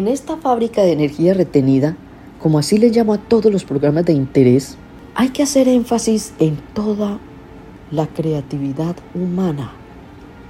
En esta fábrica de energía retenida, como así le llamo a todos los programas de interés, hay que hacer énfasis en toda la creatividad humana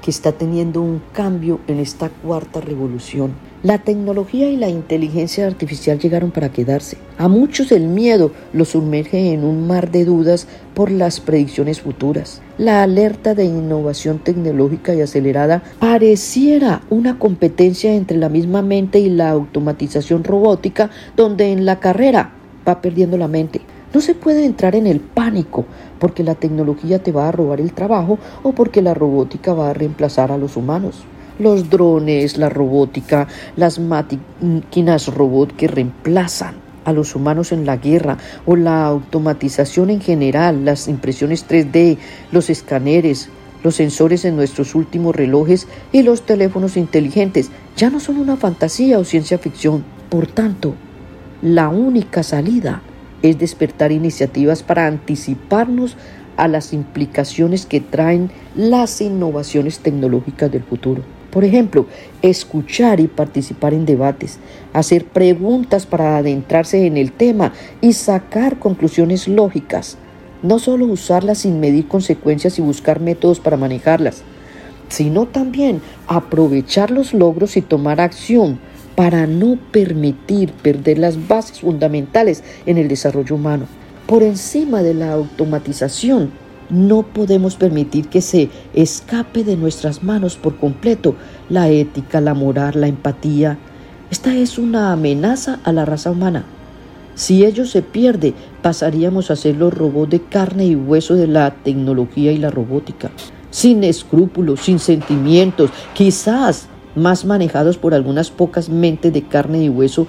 que está teniendo un cambio en esta cuarta revolución. La tecnología y la inteligencia artificial llegaron para quedarse. A muchos el miedo los sumerge en un mar de dudas por las predicciones futuras. La alerta de innovación tecnológica y acelerada pareciera una competencia entre la misma mente y la automatización robótica donde en la carrera va perdiendo la mente. No se puede entrar en el pánico porque la tecnología te va a robar el trabajo o porque la robótica va a reemplazar a los humanos. Los drones, la robótica, las máquinas robot que reemplazan a los humanos en la guerra o la automatización en general, las impresiones 3D, los escáneres, los sensores en nuestros últimos relojes y los teléfonos inteligentes ya no son una fantasía o ciencia ficción. Por tanto, la única salida es despertar iniciativas para anticiparnos a las implicaciones que traen las innovaciones tecnológicas del futuro. Por ejemplo, escuchar y participar en debates, hacer preguntas para adentrarse en el tema y sacar conclusiones lógicas, no solo usarlas sin medir consecuencias y buscar métodos para manejarlas, sino también aprovechar los logros y tomar acción para no permitir perder las bases fundamentales en el desarrollo humano. Por encima de la automatización, no podemos permitir que se escape de nuestras manos por completo la ética, la moral, la empatía. Esta es una amenaza a la raza humana. Si ello se pierde, pasaríamos a ser los robots de carne y hueso de la tecnología y la robótica, sin escrúpulos, sin sentimientos, quizás más manejados por algunas pocas mentes de carne y hueso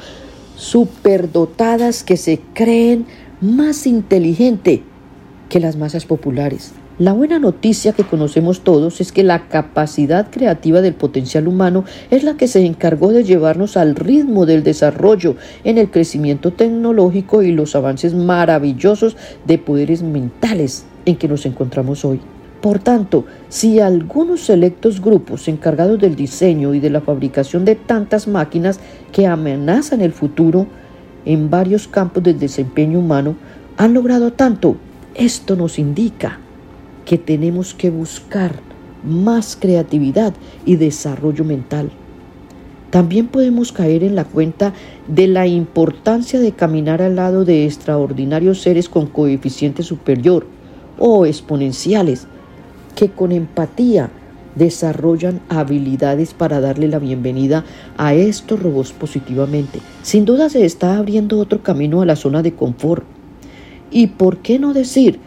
superdotadas que se creen más inteligente que las masas populares. La buena noticia que conocemos todos es que la capacidad creativa del potencial humano es la que se encargó de llevarnos al ritmo del desarrollo en el crecimiento tecnológico y los avances maravillosos de poderes mentales en que nos encontramos hoy. Por tanto, si algunos selectos grupos encargados del diseño y de la fabricación de tantas máquinas que amenazan el futuro en varios campos del desempeño humano han logrado tanto, esto nos indica que tenemos que buscar más creatividad y desarrollo mental. También podemos caer en la cuenta de la importancia de caminar al lado de extraordinarios seres con coeficiente superior o exponenciales que con empatía desarrollan habilidades para darle la bienvenida a estos robots positivamente. Sin duda se está abriendo otro camino a la zona de confort. ¿Y por qué no decir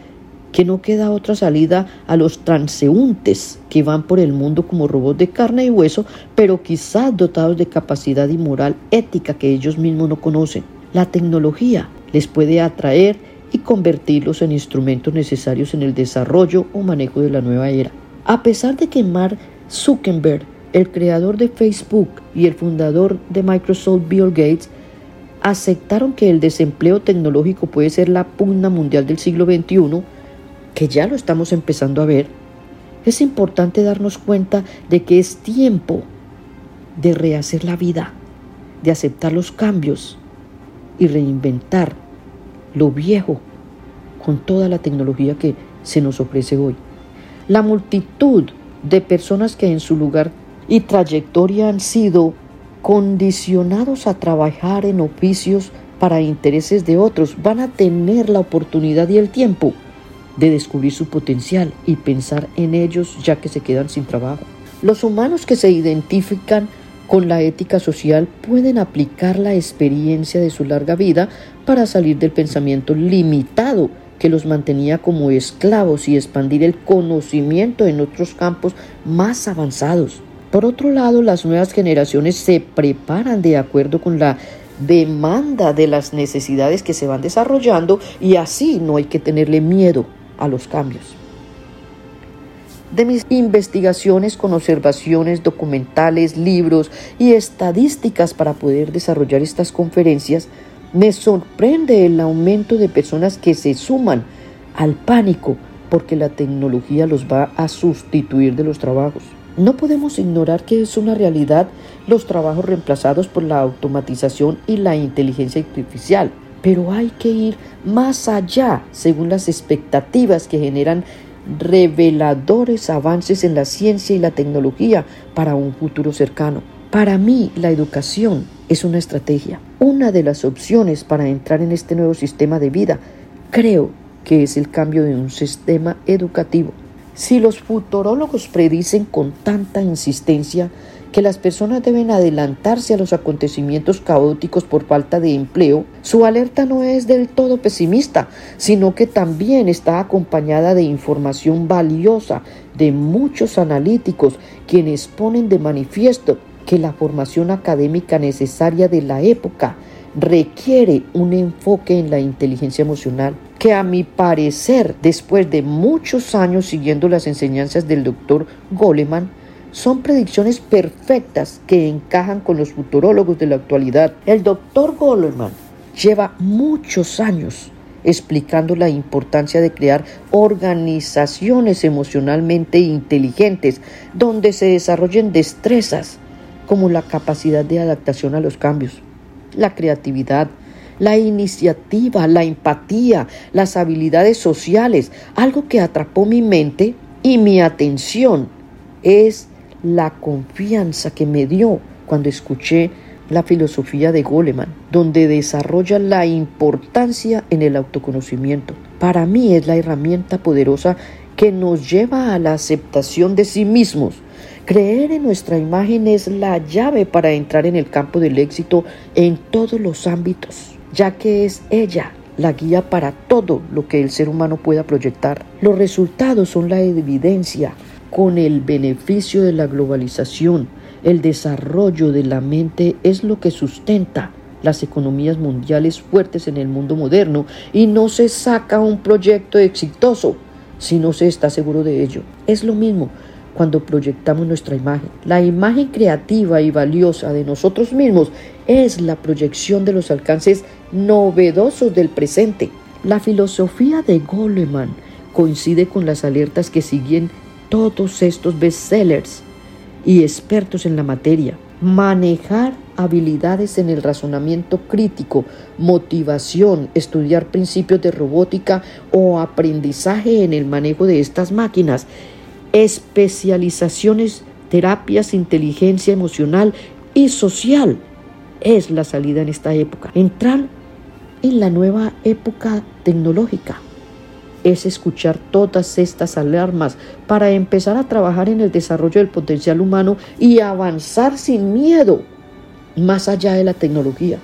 que no queda otra salida a los transeúntes que van por el mundo como robots de carne y hueso, pero quizás dotados de capacidad y moral ética que ellos mismos no conocen? La tecnología les puede atraer y convertirlos en instrumentos necesarios en el desarrollo o manejo de la nueva era. A pesar de que Mark Zuckerberg, el creador de Facebook y el fundador de Microsoft Bill Gates, aceptaron que el desempleo tecnológico puede ser la pugna mundial del siglo XXI, que ya lo estamos empezando a ver, es importante darnos cuenta de que es tiempo de rehacer la vida, de aceptar los cambios y reinventar lo viejo con toda la tecnología que se nos ofrece hoy. La multitud de personas que en su lugar y trayectoria han sido condicionados a trabajar en oficios para intereses de otros van a tener la oportunidad y el tiempo de descubrir su potencial y pensar en ellos ya que se quedan sin trabajo. Los humanos que se identifican con la ética social pueden aplicar la experiencia de su larga vida para salir del pensamiento limitado que los mantenía como esclavos y expandir el conocimiento en otros campos más avanzados. Por otro lado, las nuevas generaciones se preparan de acuerdo con la demanda de las necesidades que se van desarrollando y así no hay que tenerle miedo a los cambios. De mis investigaciones con observaciones documentales, libros y estadísticas para poder desarrollar estas conferencias, me sorprende el aumento de personas que se suman al pánico porque la tecnología los va a sustituir de los trabajos. No podemos ignorar que es una realidad los trabajos reemplazados por la automatización y la inteligencia artificial, pero hay que ir más allá según las expectativas que generan reveladores avances en la ciencia y la tecnología para un futuro cercano. Para mí, la educación es una estrategia, una de las opciones para entrar en este nuevo sistema de vida. Creo que es el cambio de un sistema educativo. Si los futurólogos predicen con tanta insistencia que las personas deben adelantarse a los acontecimientos caóticos por falta de empleo, su alerta no es del todo pesimista, sino que también está acompañada de información valiosa de muchos analíticos quienes ponen de manifiesto que la formación académica necesaria de la época requiere un enfoque en la inteligencia emocional que a mi parecer, después de muchos años siguiendo las enseñanzas del doctor Goleman, son predicciones perfectas que encajan con los futurólogos de la actualidad. El doctor Goleman lleva muchos años explicando la importancia de crear organizaciones emocionalmente inteligentes donde se desarrollen destrezas como la capacidad de adaptación a los cambios, la creatividad, la iniciativa, la empatía, las habilidades sociales. Algo que atrapó mi mente y mi atención es la confianza que me dio cuando escuché la filosofía de Goleman, donde desarrolla la importancia en el autoconocimiento. Para mí es la herramienta poderosa que nos lleva a la aceptación de sí mismos. Creer en nuestra imagen es la llave para entrar en el campo del éxito en todos los ámbitos, ya que es ella la guía para todo lo que el ser humano pueda proyectar. Los resultados son la evidencia con el beneficio de la globalización, el desarrollo de la mente es lo que sustenta las economías mundiales fuertes en el mundo moderno y no se saca un proyecto exitoso si no se está seguro de ello. Es lo mismo cuando proyectamos nuestra imagen. La imagen creativa y valiosa de nosotros mismos es la proyección de los alcances novedosos del presente. La filosofía de Goleman coincide con las alertas que siguen todos estos bestsellers y expertos en la materia. Manejar habilidades en el razonamiento crítico, motivación, estudiar principios de robótica o aprendizaje en el manejo de estas máquinas, especializaciones, terapias, inteligencia emocional y social es la salida en esta época. Entrar en la nueva época tecnológica es escuchar todas estas alarmas para empezar a trabajar en el desarrollo del potencial humano y avanzar sin miedo más allá de la tecnología.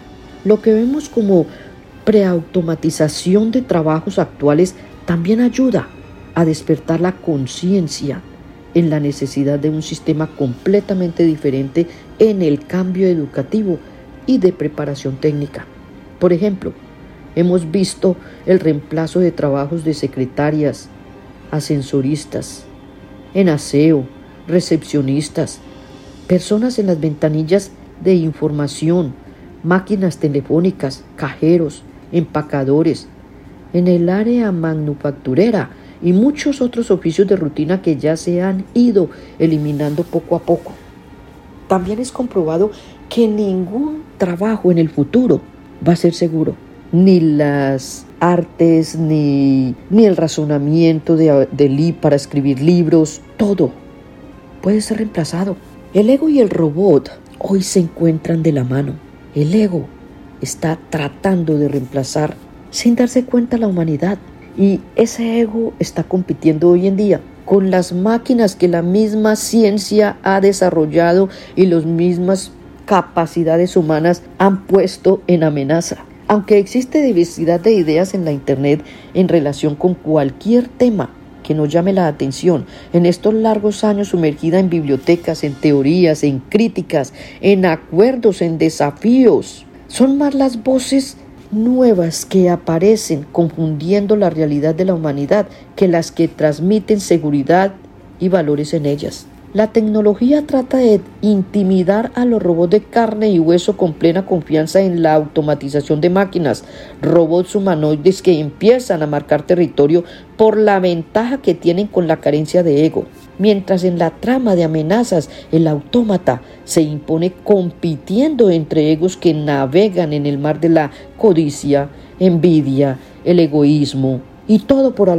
Lo que vemos como preautomatización de trabajos actuales también ayuda a despertar la conciencia en la necesidad de un sistema completamente diferente en el cambio educativo y de preparación técnica. Por ejemplo, Hemos visto el reemplazo de trabajos de secretarias, ascensoristas, en aseo, recepcionistas, personas en las ventanillas de información, máquinas telefónicas, cajeros, empacadores, en el área manufacturera y muchos otros oficios de rutina que ya se han ido eliminando poco a poco. También es comprobado que ningún trabajo en el futuro va a ser seguro ni las artes, ni, ni el razonamiento de, de para escribir libros, todo puede ser reemplazado. El ego y el robot hoy se encuentran de la mano. El ego está tratando de reemplazar sin darse cuenta la humanidad. Y ese ego está compitiendo hoy en día con las máquinas que la misma ciencia ha desarrollado y las mismas capacidades humanas han puesto en amenaza. Aunque existe diversidad de ideas en la Internet en relación con cualquier tema que nos llame la atención, en estos largos años sumergida en bibliotecas, en teorías, en críticas, en acuerdos, en desafíos, son más las voces nuevas que aparecen confundiendo la realidad de la humanidad que las que transmiten seguridad y valores en ellas. La tecnología trata de intimidar a los robots de carne y hueso con plena confianza en la automatización de máquinas, robots humanoides que empiezan a marcar territorio por la ventaja que tienen con la carencia de ego, mientras en la trama de amenazas el autómata se impone compitiendo entre egos que navegan en el mar de la codicia, envidia, el egoísmo y todo por,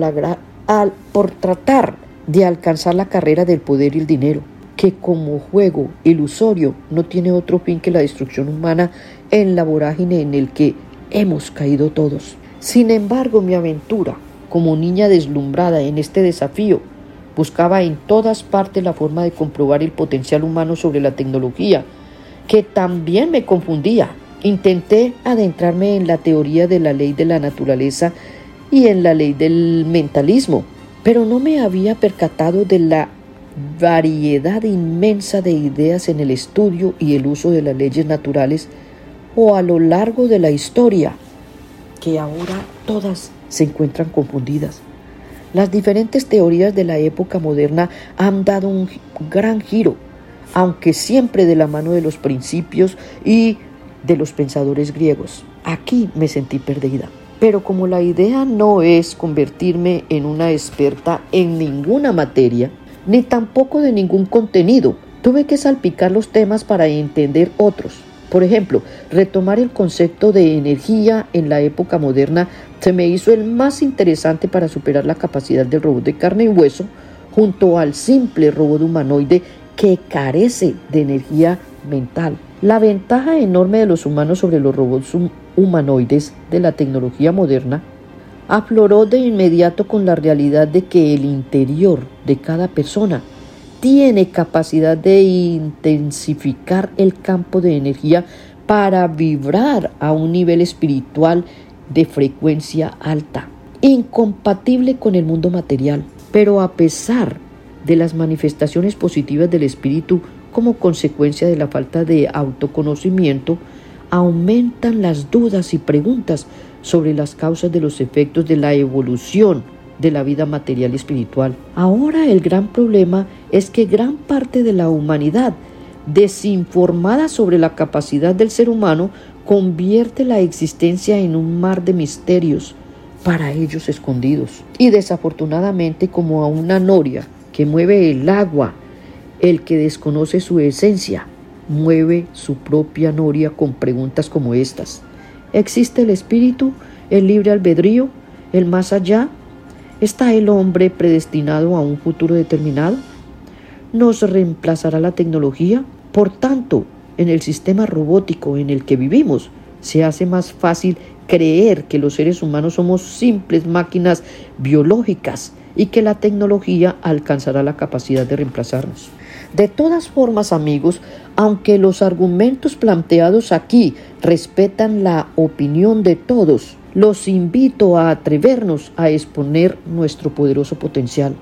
por tratar de alcanzar la carrera del poder y el dinero, que como juego ilusorio no tiene otro fin que la destrucción humana en la vorágine en el que hemos caído todos. Sin embargo, mi aventura, como niña deslumbrada en este desafío, buscaba en todas partes la forma de comprobar el potencial humano sobre la tecnología, que también me confundía. Intenté adentrarme en la teoría de la ley de la naturaleza y en la ley del mentalismo, pero no me había percatado de la variedad inmensa de ideas en el estudio y el uso de las leyes naturales o a lo largo de la historia, que ahora todas se encuentran confundidas. Las diferentes teorías de la época moderna han dado un gran giro, aunque siempre de la mano de los principios y de los pensadores griegos. Aquí me sentí perdida. Pero como la idea no es convertirme en una experta en ninguna materia, ni tampoco de ningún contenido, tuve que salpicar los temas para entender otros. Por ejemplo, retomar el concepto de energía en la época moderna se me hizo el más interesante para superar la capacidad del robot de carne y hueso junto al simple robot humanoide que carece de energía mental. La ventaja enorme de los humanos sobre los robots humanoides de la tecnología moderna afloró de inmediato con la realidad de que el interior de cada persona tiene capacidad de intensificar el campo de energía para vibrar a un nivel espiritual de frecuencia alta, incompatible con el mundo material. Pero a pesar de las manifestaciones positivas del espíritu como consecuencia de la falta de autoconocimiento, aumentan las dudas y preguntas sobre las causas de los efectos de la evolución de la vida material y espiritual. Ahora el gran problema es que gran parte de la humanidad, desinformada sobre la capacidad del ser humano, convierte la existencia en un mar de misterios para ellos escondidos. Y desafortunadamente como a una noria que mueve el agua, el que desconoce su esencia, mueve su propia noria con preguntas como estas. ¿Existe el espíritu, el libre albedrío, el más allá? ¿Está el hombre predestinado a un futuro determinado? ¿Nos reemplazará la tecnología? Por tanto, en el sistema robótico en el que vivimos, se hace más fácil creer que los seres humanos somos simples máquinas biológicas y que la tecnología alcanzará la capacidad de reemplazarnos. De todas formas, amigos, aunque los argumentos planteados aquí respetan la opinión de todos, los invito a atrevernos a exponer nuestro poderoso potencial.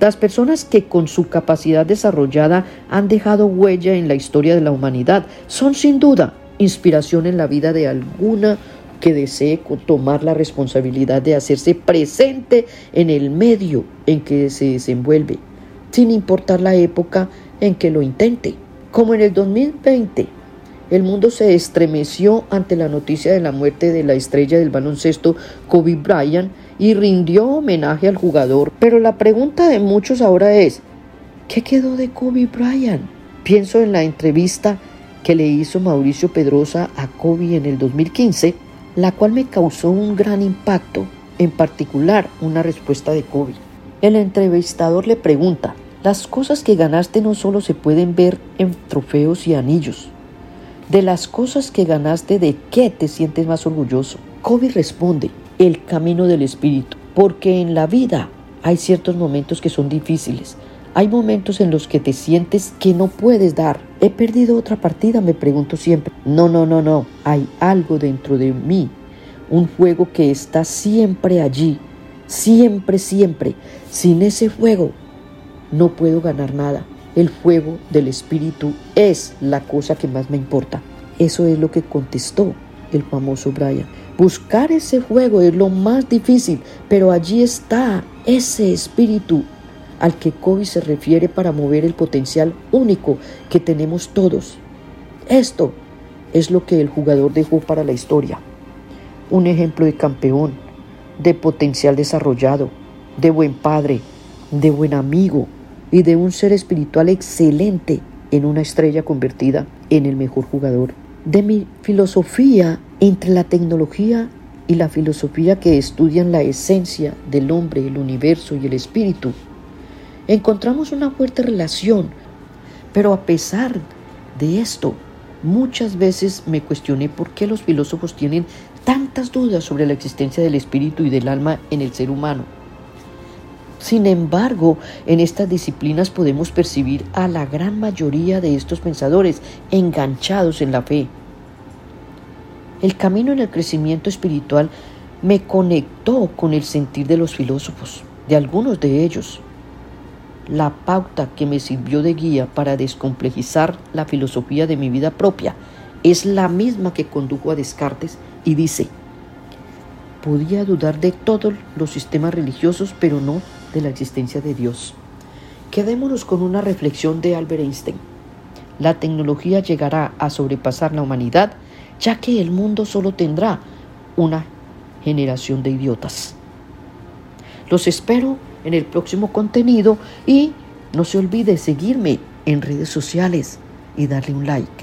Las personas que con su capacidad desarrollada han dejado huella en la historia de la humanidad son sin duda inspiración en la vida de alguna que desee tomar la responsabilidad de hacerse presente en el medio en que se desenvuelve sin importar la época en que lo intente. Como en el 2020, el mundo se estremeció ante la noticia de la muerte de la estrella del baloncesto Kobe Bryant y rindió homenaje al jugador. Pero la pregunta de muchos ahora es, ¿qué quedó de Kobe Bryant? Pienso en la entrevista que le hizo Mauricio Pedrosa a Kobe en el 2015, la cual me causó un gran impacto, en particular una respuesta de Kobe. El entrevistador le pregunta, las cosas que ganaste no solo se pueden ver en trofeos y anillos. De las cosas que ganaste, ¿de qué te sientes más orgulloso? Kobe responde, el camino del espíritu, porque en la vida hay ciertos momentos que son difíciles. Hay momentos en los que te sientes que no puedes dar. He perdido otra partida, me pregunto siempre. No, no, no, no. Hay algo dentro de mí. Un fuego que está siempre allí. Siempre, siempre. Sin ese fuego no puedo ganar nada. El fuego del espíritu es la cosa que más me importa. Eso es lo que contestó el famoso Brian. Buscar ese fuego es lo más difícil, pero allí está ese espíritu al que Kobe se refiere para mover el potencial único que tenemos todos. Esto es lo que el jugador dejó para la historia. Un ejemplo de campeón, de potencial desarrollado, de buen padre, de buen amigo y de un ser espiritual excelente en una estrella convertida en el mejor jugador. De mi filosofía entre la tecnología y la filosofía que estudian la esencia del hombre, el universo y el espíritu, encontramos una fuerte relación, pero a pesar de esto, muchas veces me cuestioné por qué los filósofos tienen tantas dudas sobre la existencia del espíritu y del alma en el ser humano. Sin embargo, en estas disciplinas podemos percibir a la gran mayoría de estos pensadores enganchados en la fe, el camino en el crecimiento espiritual me conectó con el sentir de los filósofos, de algunos de ellos. La pauta que me sirvió de guía para descomplejizar la filosofía de mi vida propia es la misma que condujo a Descartes y dice, podía dudar de todos los sistemas religiosos, pero no de la existencia de Dios. Quedémonos con una reflexión de Albert Einstein. La tecnología llegará a sobrepasar la humanidad ya que el mundo solo tendrá una generación de idiotas. Los espero en el próximo contenido y no se olvide seguirme en redes sociales y darle un like.